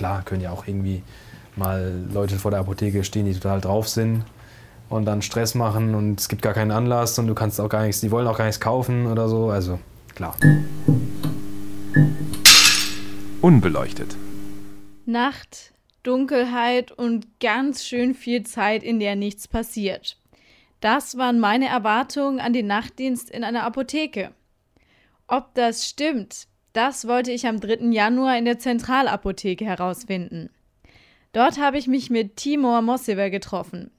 klar, können ja auch irgendwie mal Leute vor der Apotheke stehen, die total drauf sind und dann Stress machen und es gibt gar keinen Anlass und du kannst auch gar nichts, die wollen auch gar nichts kaufen oder so. Also klar. Unbeleuchtet. Nacht, Dunkelheit und ganz schön viel Zeit, in der nichts passiert. Das waren meine Erwartungen an den Nachtdienst in einer Apotheke. Ob das stimmt, das wollte ich am 3. Januar in der Zentralapotheke herausfinden. Dort habe ich mich mit Timur Mossiver getroffen.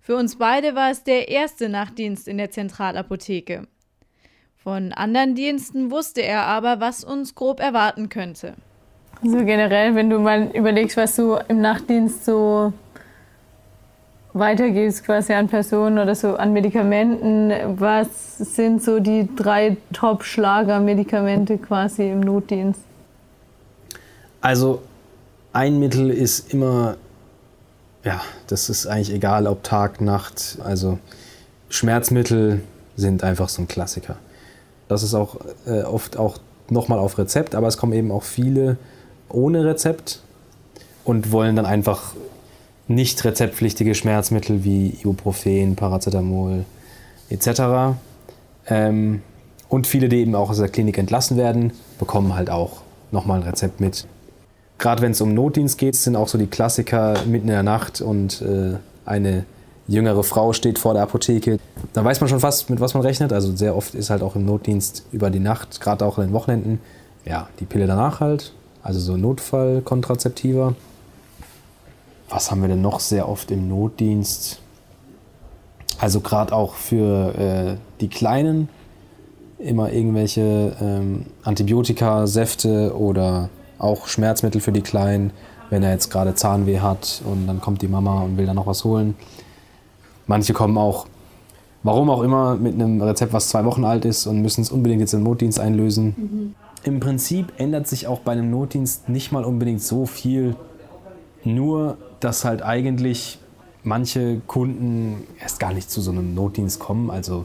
Für uns beide war es der erste Nachtdienst in der Zentralapotheke. Von anderen Diensten wusste er aber, was uns grob erwarten könnte. Also generell, wenn du mal überlegst, was du im Nachtdienst so weitergibst, quasi an Personen oder so an Medikamenten, was sind so die drei Top-Schlager-Medikamente quasi im Notdienst? Also ein Mittel ist immer, ja, das ist eigentlich egal, ob Tag, Nacht. Also Schmerzmittel sind einfach so ein Klassiker. Das ist auch äh, oft auch nochmal auf Rezept, aber es kommen eben auch viele ohne Rezept und wollen dann einfach nicht rezeptpflichtige Schmerzmittel wie Ibuprofen, Paracetamol etc. Ähm, und viele, die eben auch aus der Klinik entlassen werden, bekommen halt auch nochmal ein Rezept mit. Gerade wenn es um Notdienst geht, sind auch so die Klassiker mitten in der Nacht und äh, eine jüngere Frau steht vor der Apotheke. Da weiß man schon fast, mit was man rechnet. Also sehr oft ist halt auch im Notdienst über die Nacht, gerade auch in den Wochenenden, ja, die Pille danach halt also so Notfallkontrazeptiva. Was haben wir denn noch sehr oft im Notdienst? Also gerade auch für äh, die Kleinen immer irgendwelche ähm, Antibiotika, Säfte oder auch Schmerzmittel für die Kleinen, wenn er jetzt gerade Zahnweh hat und dann kommt die Mama und will dann noch was holen. Manche kommen auch, warum auch immer, mit einem Rezept, was zwei Wochen alt ist und müssen es unbedingt jetzt im Notdienst einlösen. Mhm. Im Prinzip ändert sich auch bei einem Notdienst nicht mal unbedingt so viel. Nur, dass halt eigentlich manche Kunden erst gar nicht zu so einem Notdienst kommen. Also,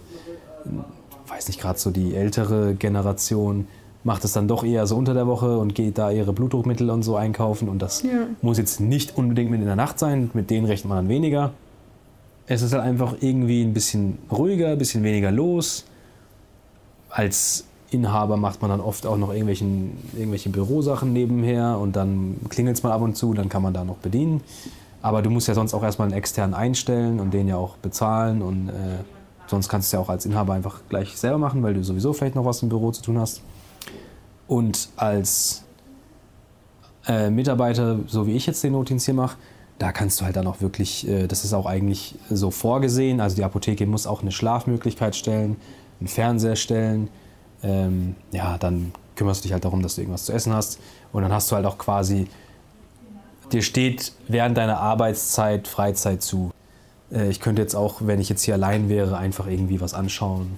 weiß nicht, gerade so die ältere Generation macht es dann doch eher so unter der Woche und geht da ihre Blutdruckmittel und so einkaufen. Und das ja. muss jetzt nicht unbedingt mit in der Nacht sein, mit denen rechnet man dann weniger. Es ist halt einfach irgendwie ein bisschen ruhiger, ein bisschen weniger los. Als Inhaber macht man dann oft auch noch irgendwelchen, irgendwelche Bürosachen nebenher und dann klingelt es mal ab und zu, dann kann man da noch bedienen. Aber du musst ja sonst auch erstmal einen externen einstellen und den ja auch bezahlen und äh, sonst kannst du es ja auch als Inhaber einfach gleich selber machen, weil du sowieso vielleicht noch was im Büro zu tun hast. Und als äh, Mitarbeiter, so wie ich jetzt den Notdienst hier mache, da kannst du halt dann auch wirklich, äh, das ist auch eigentlich so vorgesehen, also die Apotheke muss auch eine Schlafmöglichkeit stellen, einen Fernseher stellen, ähm, ja, dann kümmerst du dich halt darum, dass du irgendwas zu essen hast. Und dann hast du halt auch quasi, dir steht während deiner Arbeitszeit Freizeit zu. Äh, ich könnte jetzt auch, wenn ich jetzt hier allein wäre, einfach irgendwie was anschauen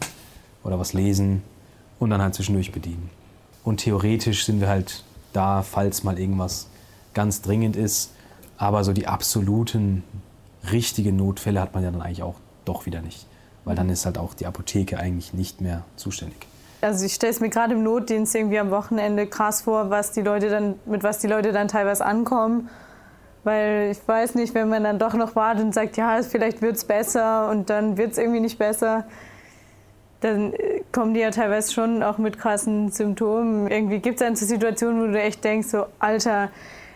oder was lesen und dann halt zwischendurch bedienen. Und theoretisch sind wir halt da, falls mal irgendwas ganz dringend ist. Aber so die absoluten richtigen Notfälle hat man ja dann eigentlich auch doch wieder nicht. Weil dann ist halt auch die Apotheke eigentlich nicht mehr zuständig also ich stelle es mir gerade im Notdienst irgendwie am Wochenende krass vor, was die Leute dann, mit was die Leute dann teilweise ankommen. Weil ich weiß nicht, wenn man dann doch noch wartet und sagt, ja, vielleicht wird es besser und dann wird es irgendwie nicht besser, dann äh, kommen die ja teilweise schon auch mit krassen Symptomen. Irgendwie gibt es dann so Situationen, wo du echt denkst, so, Alter,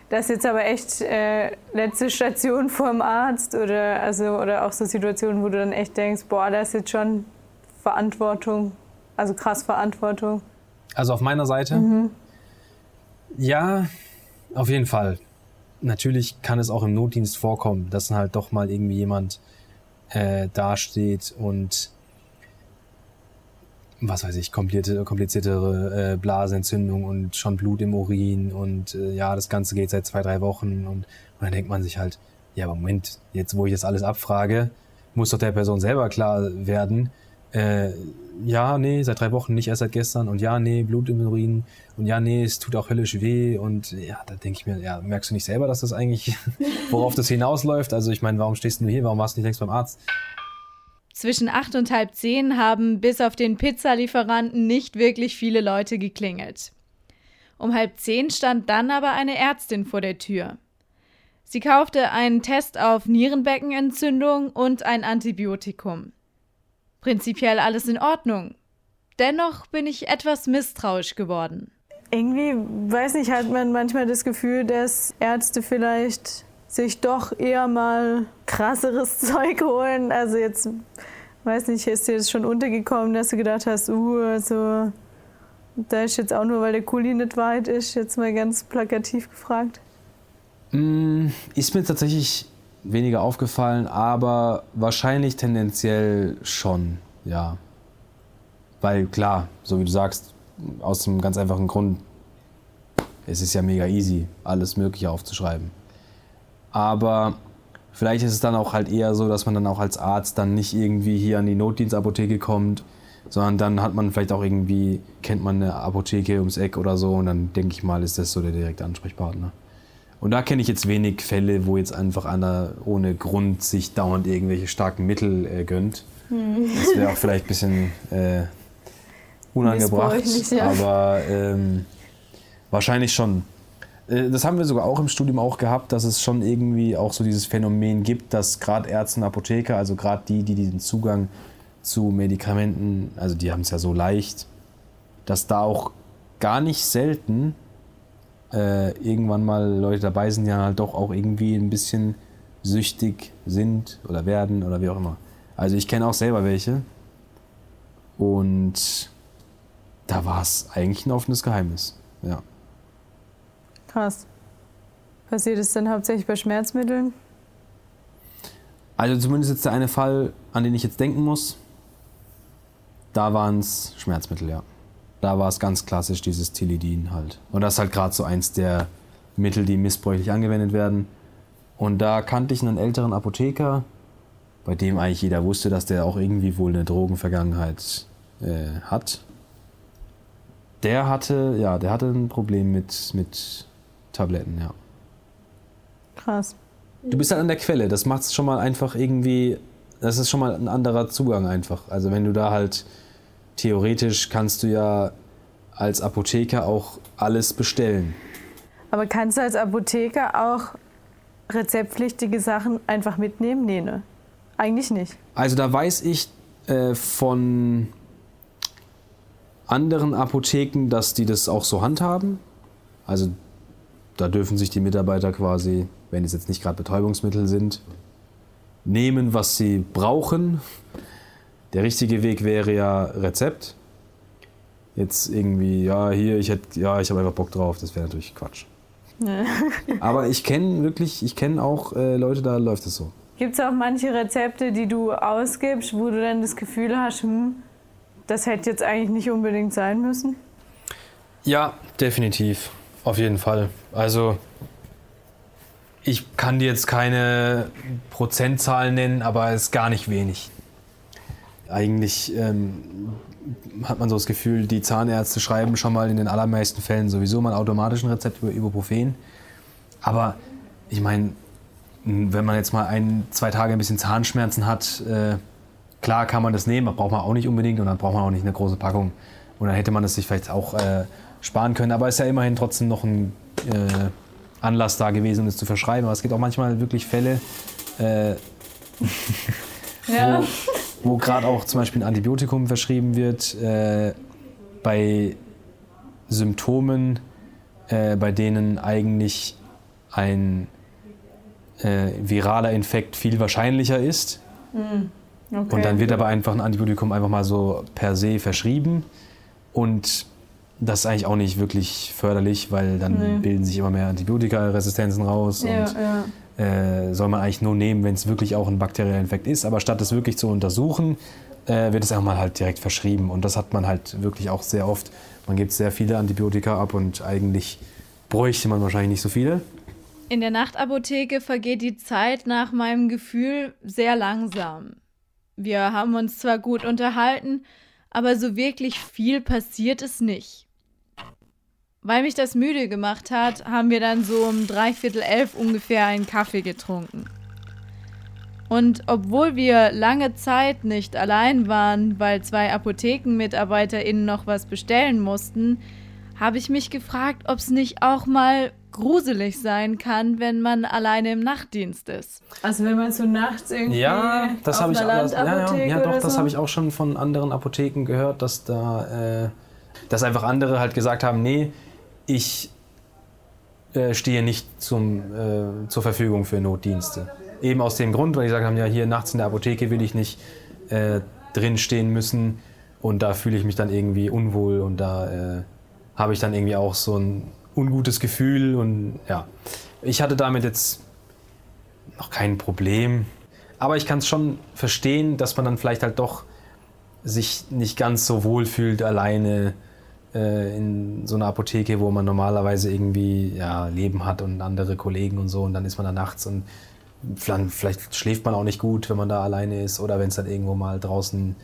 das ist jetzt aber echt äh, letzte Station vor dem Arzt oder, also, oder auch so Situationen, wo du dann echt denkst, boah, da ist jetzt schon Verantwortung also krass Verantwortung. Also auf meiner Seite? Mhm. Ja, auf jeden Fall. Natürlich kann es auch im Notdienst vorkommen, dass halt doch mal irgendwie jemand äh, dasteht und was weiß ich, komplizierte, kompliziertere äh, Blasenentzündung und schon Blut im Urin und äh, ja, das Ganze geht seit zwei, drei Wochen und, und dann denkt man sich halt, ja, aber Moment, jetzt wo ich das alles abfrage, muss doch der Person selber klar werden, äh, ja, nee, seit drei Wochen, nicht erst seit gestern und ja, nee, Blut im Urin und ja, nee, es tut auch höllisch weh und ja, da denke ich mir, ja, merkst du nicht selber, dass das eigentlich, worauf das hinausläuft? Also ich meine, warum stehst du hier, warum warst du nicht längst beim Arzt? Zwischen acht und halb zehn haben bis auf den Pizzalieferanten nicht wirklich viele Leute geklingelt. Um halb zehn stand dann aber eine Ärztin vor der Tür. Sie kaufte einen Test auf Nierenbeckenentzündung und ein Antibiotikum. Prinzipiell alles in Ordnung. Dennoch bin ich etwas misstrauisch geworden. Irgendwie, weiß nicht, hat man manchmal das Gefühl, dass Ärzte vielleicht sich doch eher mal krasseres Zeug holen. Also jetzt, weiß nicht, ist dir das schon untergekommen, dass du gedacht hast, uh, also da ist jetzt auch nur, weil der Kuli nicht weit ist, jetzt mal ganz plakativ gefragt. Mm, ist mir tatsächlich weniger aufgefallen, aber wahrscheinlich tendenziell schon, ja. Weil klar, so wie du sagst, aus dem ganz einfachen Grund, es ist ja mega easy, alles Mögliche aufzuschreiben. Aber vielleicht ist es dann auch halt eher so, dass man dann auch als Arzt dann nicht irgendwie hier an die Notdienstapotheke kommt, sondern dann hat man vielleicht auch irgendwie, kennt man eine Apotheke ums Eck oder so und dann denke ich mal, ist das so der direkte Ansprechpartner. Und da kenne ich jetzt wenig Fälle, wo jetzt einfach einer ohne Grund sich dauernd irgendwelche starken Mittel äh, gönnt. Hm. Das wäre auch vielleicht ein bisschen äh, unangebracht, ja. aber ähm, wahrscheinlich schon. Äh, das haben wir sogar auch im Studium auch gehabt, dass es schon irgendwie auch so dieses Phänomen gibt, dass gerade Ärzte und Apotheker, also gerade die, die den Zugang zu Medikamenten, also die haben es ja so leicht, dass da auch gar nicht selten äh, irgendwann mal Leute dabei sind, die dann halt doch auch irgendwie ein bisschen süchtig sind oder werden oder wie auch immer. Also ich kenne auch selber welche und da war es eigentlich ein offenes Geheimnis. Ja. Krass. Passiert es denn hauptsächlich bei Schmerzmitteln? Also zumindest jetzt der eine Fall, an den ich jetzt denken muss, da waren es Schmerzmittel, ja. Da war es ganz klassisch dieses Tilidin halt. Und das ist halt gerade so eins der Mittel, die missbräuchlich angewendet werden. Und da kannte ich einen älteren Apotheker, bei dem eigentlich jeder wusste, dass der auch irgendwie wohl eine Drogenvergangenheit äh, hat. Der hatte, ja, der hatte ein Problem mit, mit Tabletten, ja. Krass. Du bist halt an der Quelle, das macht es schon mal einfach irgendwie, das ist schon mal ein anderer Zugang einfach. Also wenn du da halt theoretisch kannst du ja als Apotheker auch alles bestellen. Aber kannst du als Apotheker auch rezeptpflichtige Sachen einfach mitnehmen? Nee, ne? Eigentlich nicht. Also da weiß ich äh, von anderen Apotheken, dass die das auch so handhaben. Also da dürfen sich die Mitarbeiter quasi, wenn es jetzt nicht gerade Betäubungsmittel sind, nehmen, was sie brauchen der richtige Weg wäre ja Rezept. Jetzt irgendwie, ja, hier, ich hätte, ja, ich habe einfach Bock drauf, das wäre natürlich Quatsch. Aber ich kenne wirklich, ich kenne auch äh, Leute, da läuft es so. Gibt es auch manche Rezepte, die du ausgibst, wo du dann das Gefühl hast, hm, das hätte jetzt eigentlich nicht unbedingt sein müssen? Ja, definitiv. Auf jeden Fall. Also, ich kann dir jetzt keine Prozentzahl nennen, aber es ist gar nicht wenig. Eigentlich ähm, hat man so das Gefühl, die Zahnärzte schreiben schon mal in den allermeisten Fällen sowieso mal automatisch ein Rezept über Ibuprofen. Aber ich meine, wenn man jetzt mal ein, zwei Tage ein bisschen Zahnschmerzen hat, äh, klar kann man das nehmen, braucht man auch nicht unbedingt und dann braucht man auch nicht eine große Packung. Und dann hätte man es sich vielleicht auch äh, sparen können. Aber es ist ja immerhin trotzdem noch ein äh, Anlass da gewesen, um es zu verschreiben. Aber es gibt auch manchmal wirklich Fälle, äh, ja. wo, wo gerade auch zum Beispiel ein Antibiotikum verschrieben wird, äh, bei Symptomen, äh, bei denen eigentlich ein äh, viraler Infekt viel wahrscheinlicher ist. Mhm. Okay. Und dann wird aber einfach ein Antibiotikum einfach mal so per se verschrieben. Und das ist eigentlich auch nicht wirklich förderlich, weil dann nee. bilden sich immer mehr Antibiotikaresistenzen raus. Ja, und ja äh, soll man eigentlich nur nehmen, wenn es wirklich auch ein bakterieller Infekt ist. Aber statt es wirklich zu untersuchen, äh, wird es auch mal halt direkt verschrieben. Und das hat man halt wirklich auch sehr oft. Man gibt sehr viele Antibiotika ab und eigentlich bräuchte man wahrscheinlich nicht so viele. In der Nachtapotheke vergeht die Zeit nach meinem Gefühl sehr langsam. Wir haben uns zwar gut unterhalten, aber so wirklich viel passiert es nicht. Weil mich das müde gemacht hat, haben wir dann so um dreiviertel elf ungefähr einen Kaffee getrunken. Und obwohl wir lange Zeit nicht allein waren, weil zwei ApothekenmitarbeiterInnen noch was bestellen mussten, habe ich mich gefragt, ob es nicht auch mal gruselig sein kann, wenn man alleine im Nachtdienst ist. Also wenn man so nachts irgendwie Ja, das auf habe ich, einer das, ja, ja, Landapotheke ja, doch, das so. habe ich auch schon von anderen Apotheken gehört, dass da, äh, dass einfach andere halt gesagt haben, nee, ich äh, stehe nicht zum, äh, zur Verfügung für Notdienste. Eben aus dem Grund, weil die gesagt haben, ja, hier nachts in der Apotheke will ich nicht äh, drin stehen müssen und da fühle ich mich dann irgendwie unwohl und da äh, habe ich dann irgendwie auch so ein ungutes Gefühl und ja, ich hatte damit jetzt noch kein Problem. Aber ich kann es schon verstehen, dass man dann vielleicht halt doch sich nicht ganz so wohl fühlt alleine in so einer Apotheke, wo man normalerweise irgendwie ja, Leben hat und andere Kollegen und so und dann ist man da nachts und vielleicht, vielleicht schläft man auch nicht gut, wenn man da alleine ist oder wenn es dann irgendwo mal draußen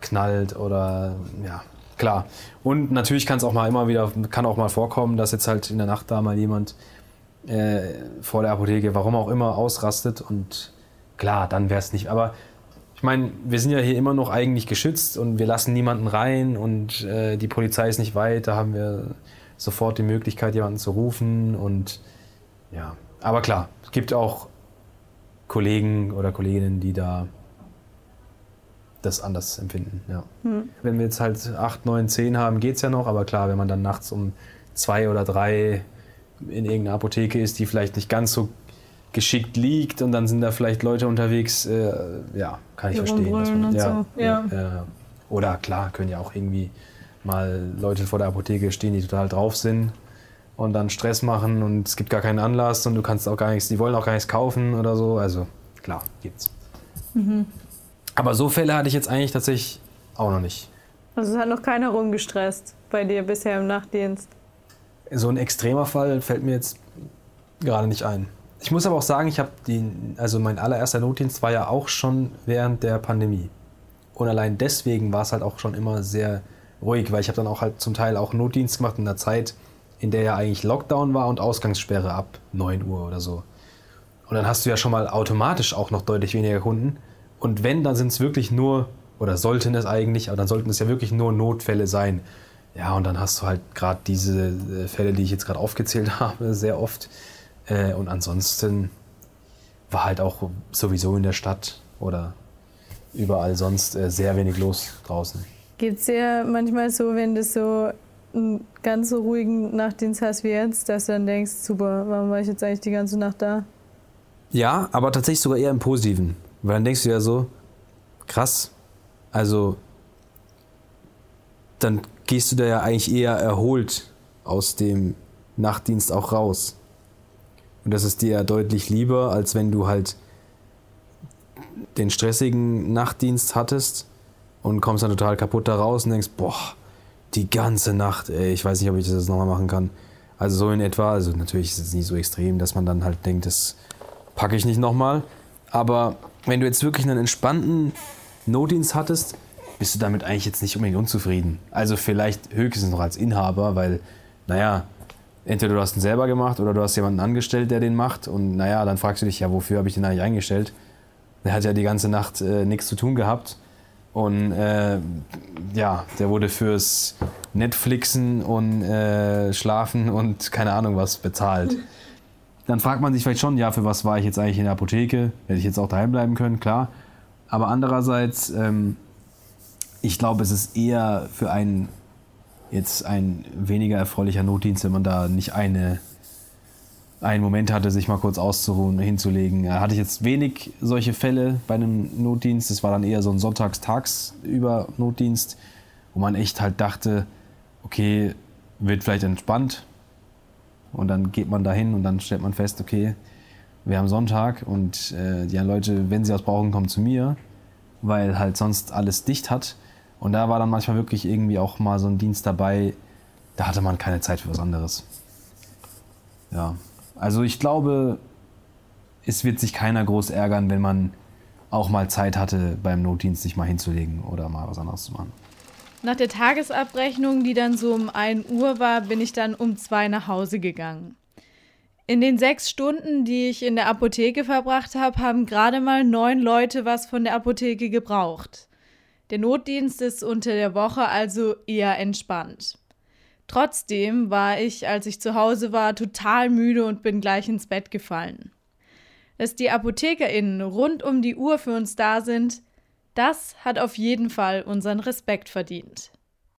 knallt oder ja, klar. Und natürlich kann es auch mal immer wieder, kann auch mal vorkommen, dass jetzt halt in der Nacht da mal jemand äh, vor der Apotheke, warum auch immer, ausrastet und klar, dann wäre es nicht. Aber ich meine, wir sind ja hier immer noch eigentlich geschützt und wir lassen niemanden rein und äh, die Polizei ist nicht weit, da haben wir sofort die Möglichkeit, jemanden zu rufen und ja, aber klar, es gibt auch Kollegen oder Kolleginnen, die da das anders empfinden. Ja. Wenn wir jetzt halt 8, 9, 10 haben, geht es ja noch, aber klar, wenn man dann nachts um zwei oder drei in irgendeiner Apotheke ist, die vielleicht nicht ganz so geschickt liegt und dann sind da vielleicht Leute unterwegs, äh, ja, kann ich Die verstehen. und ja, so, ja. ja. Oder klar, können ja auch irgendwie mal Leute vor der Apotheke stehen, die total drauf sind und dann Stress machen und es gibt gar keinen Anlass und du kannst auch gar nichts, die wollen auch gar nichts kaufen oder so. Also klar, gibt's. Mhm. Aber so Fälle hatte ich jetzt eigentlich tatsächlich auch noch nicht. Also es hat noch keiner rumgestresst bei dir bisher im Nachtdienst. So ein extremer Fall fällt mir jetzt gerade nicht ein. Ich muss aber auch sagen, ich habe den, also mein allererster Notdienst war ja auch schon während der Pandemie. Und allein deswegen war es halt auch schon immer sehr ruhig, weil ich habe dann auch halt zum Teil auch Notdienst gemacht in einer Zeit, in der ja eigentlich Lockdown war und Ausgangssperre ab 9 Uhr oder so. Und dann hast du ja schon mal automatisch auch noch deutlich weniger Kunden. Und wenn, dann sind es wirklich nur, oder sollten es eigentlich, aber dann sollten es ja wirklich nur Notfälle sein. Ja, und dann hast du halt gerade diese äh, Fälle, die ich jetzt gerade aufgezählt habe, sehr oft. Äh, und ansonsten war halt auch sowieso in der Stadt oder überall sonst äh, sehr wenig los draußen. Gibt es ja manchmal so, wenn du so einen ganz so ruhigen Nachtdienst hast wie jetzt, dass du dann denkst, super, warum war ich jetzt eigentlich die ganze Nacht da? Ja, aber tatsächlich sogar eher im Positiven. Weil dann denkst du ja so, krass, also dann gehst du da ja eigentlich eher erholt aus dem Nachtdienst auch raus. Und das ist dir ja deutlich lieber, als wenn du halt den stressigen Nachtdienst hattest und kommst dann total kaputt da raus und denkst, boah, die ganze Nacht, ey, ich weiß nicht, ob ich das nochmal machen kann. Also so in etwa, also natürlich ist es nicht so extrem, dass man dann halt denkt, das packe ich nicht nochmal. Aber wenn du jetzt wirklich einen entspannten Notdienst hattest, bist du damit eigentlich jetzt nicht unbedingt unzufrieden. Also vielleicht höchstens noch als Inhaber, weil, naja, entweder du hast ihn selber gemacht oder du hast jemanden angestellt, der den macht. Und naja, dann fragst du dich, ja, wofür habe ich den eigentlich eingestellt? Der hat ja die ganze Nacht äh, nichts zu tun gehabt. Und äh, ja, der wurde fürs Netflixen und äh, Schlafen und keine Ahnung was bezahlt. Dann fragt man sich vielleicht schon, ja, für was war ich jetzt eigentlich in der Apotheke? Hätte ich jetzt auch daheim bleiben können, klar. Aber andererseits, ähm, ich glaube, es ist eher für einen jetzt ein weniger erfreulicher Notdienst, wenn man da nicht eine, einen Moment hatte, sich mal kurz auszuruhen, hinzulegen. Da hatte ich jetzt wenig solche Fälle bei einem Notdienst. Es war dann eher so ein Sonntags-Tagsüber Notdienst, wo man echt halt dachte, okay, wird vielleicht entspannt. Und dann geht man dahin und dann stellt man fest, okay, wir haben Sonntag und äh, die Leute, wenn sie was brauchen, kommen zu mir, weil halt sonst alles dicht hat. Und da war dann manchmal wirklich irgendwie auch mal so ein Dienst dabei, da hatte man keine Zeit für was anderes. Ja, also ich glaube, es wird sich keiner groß ärgern, wenn man auch mal Zeit hatte, beim Notdienst sich mal hinzulegen oder mal was anderes zu machen. Nach der Tagesabrechnung, die dann so um 1 Uhr war, bin ich dann um 2 nach Hause gegangen. In den sechs Stunden, die ich in der Apotheke verbracht habe, haben gerade mal neun Leute was von der Apotheke gebraucht. Der Notdienst ist unter der Woche also eher entspannt. Trotzdem war ich, als ich zu Hause war, total müde und bin gleich ins Bett gefallen. Dass die ApothekerInnen rund um die Uhr für uns da sind, das hat auf jeden Fall unseren Respekt verdient.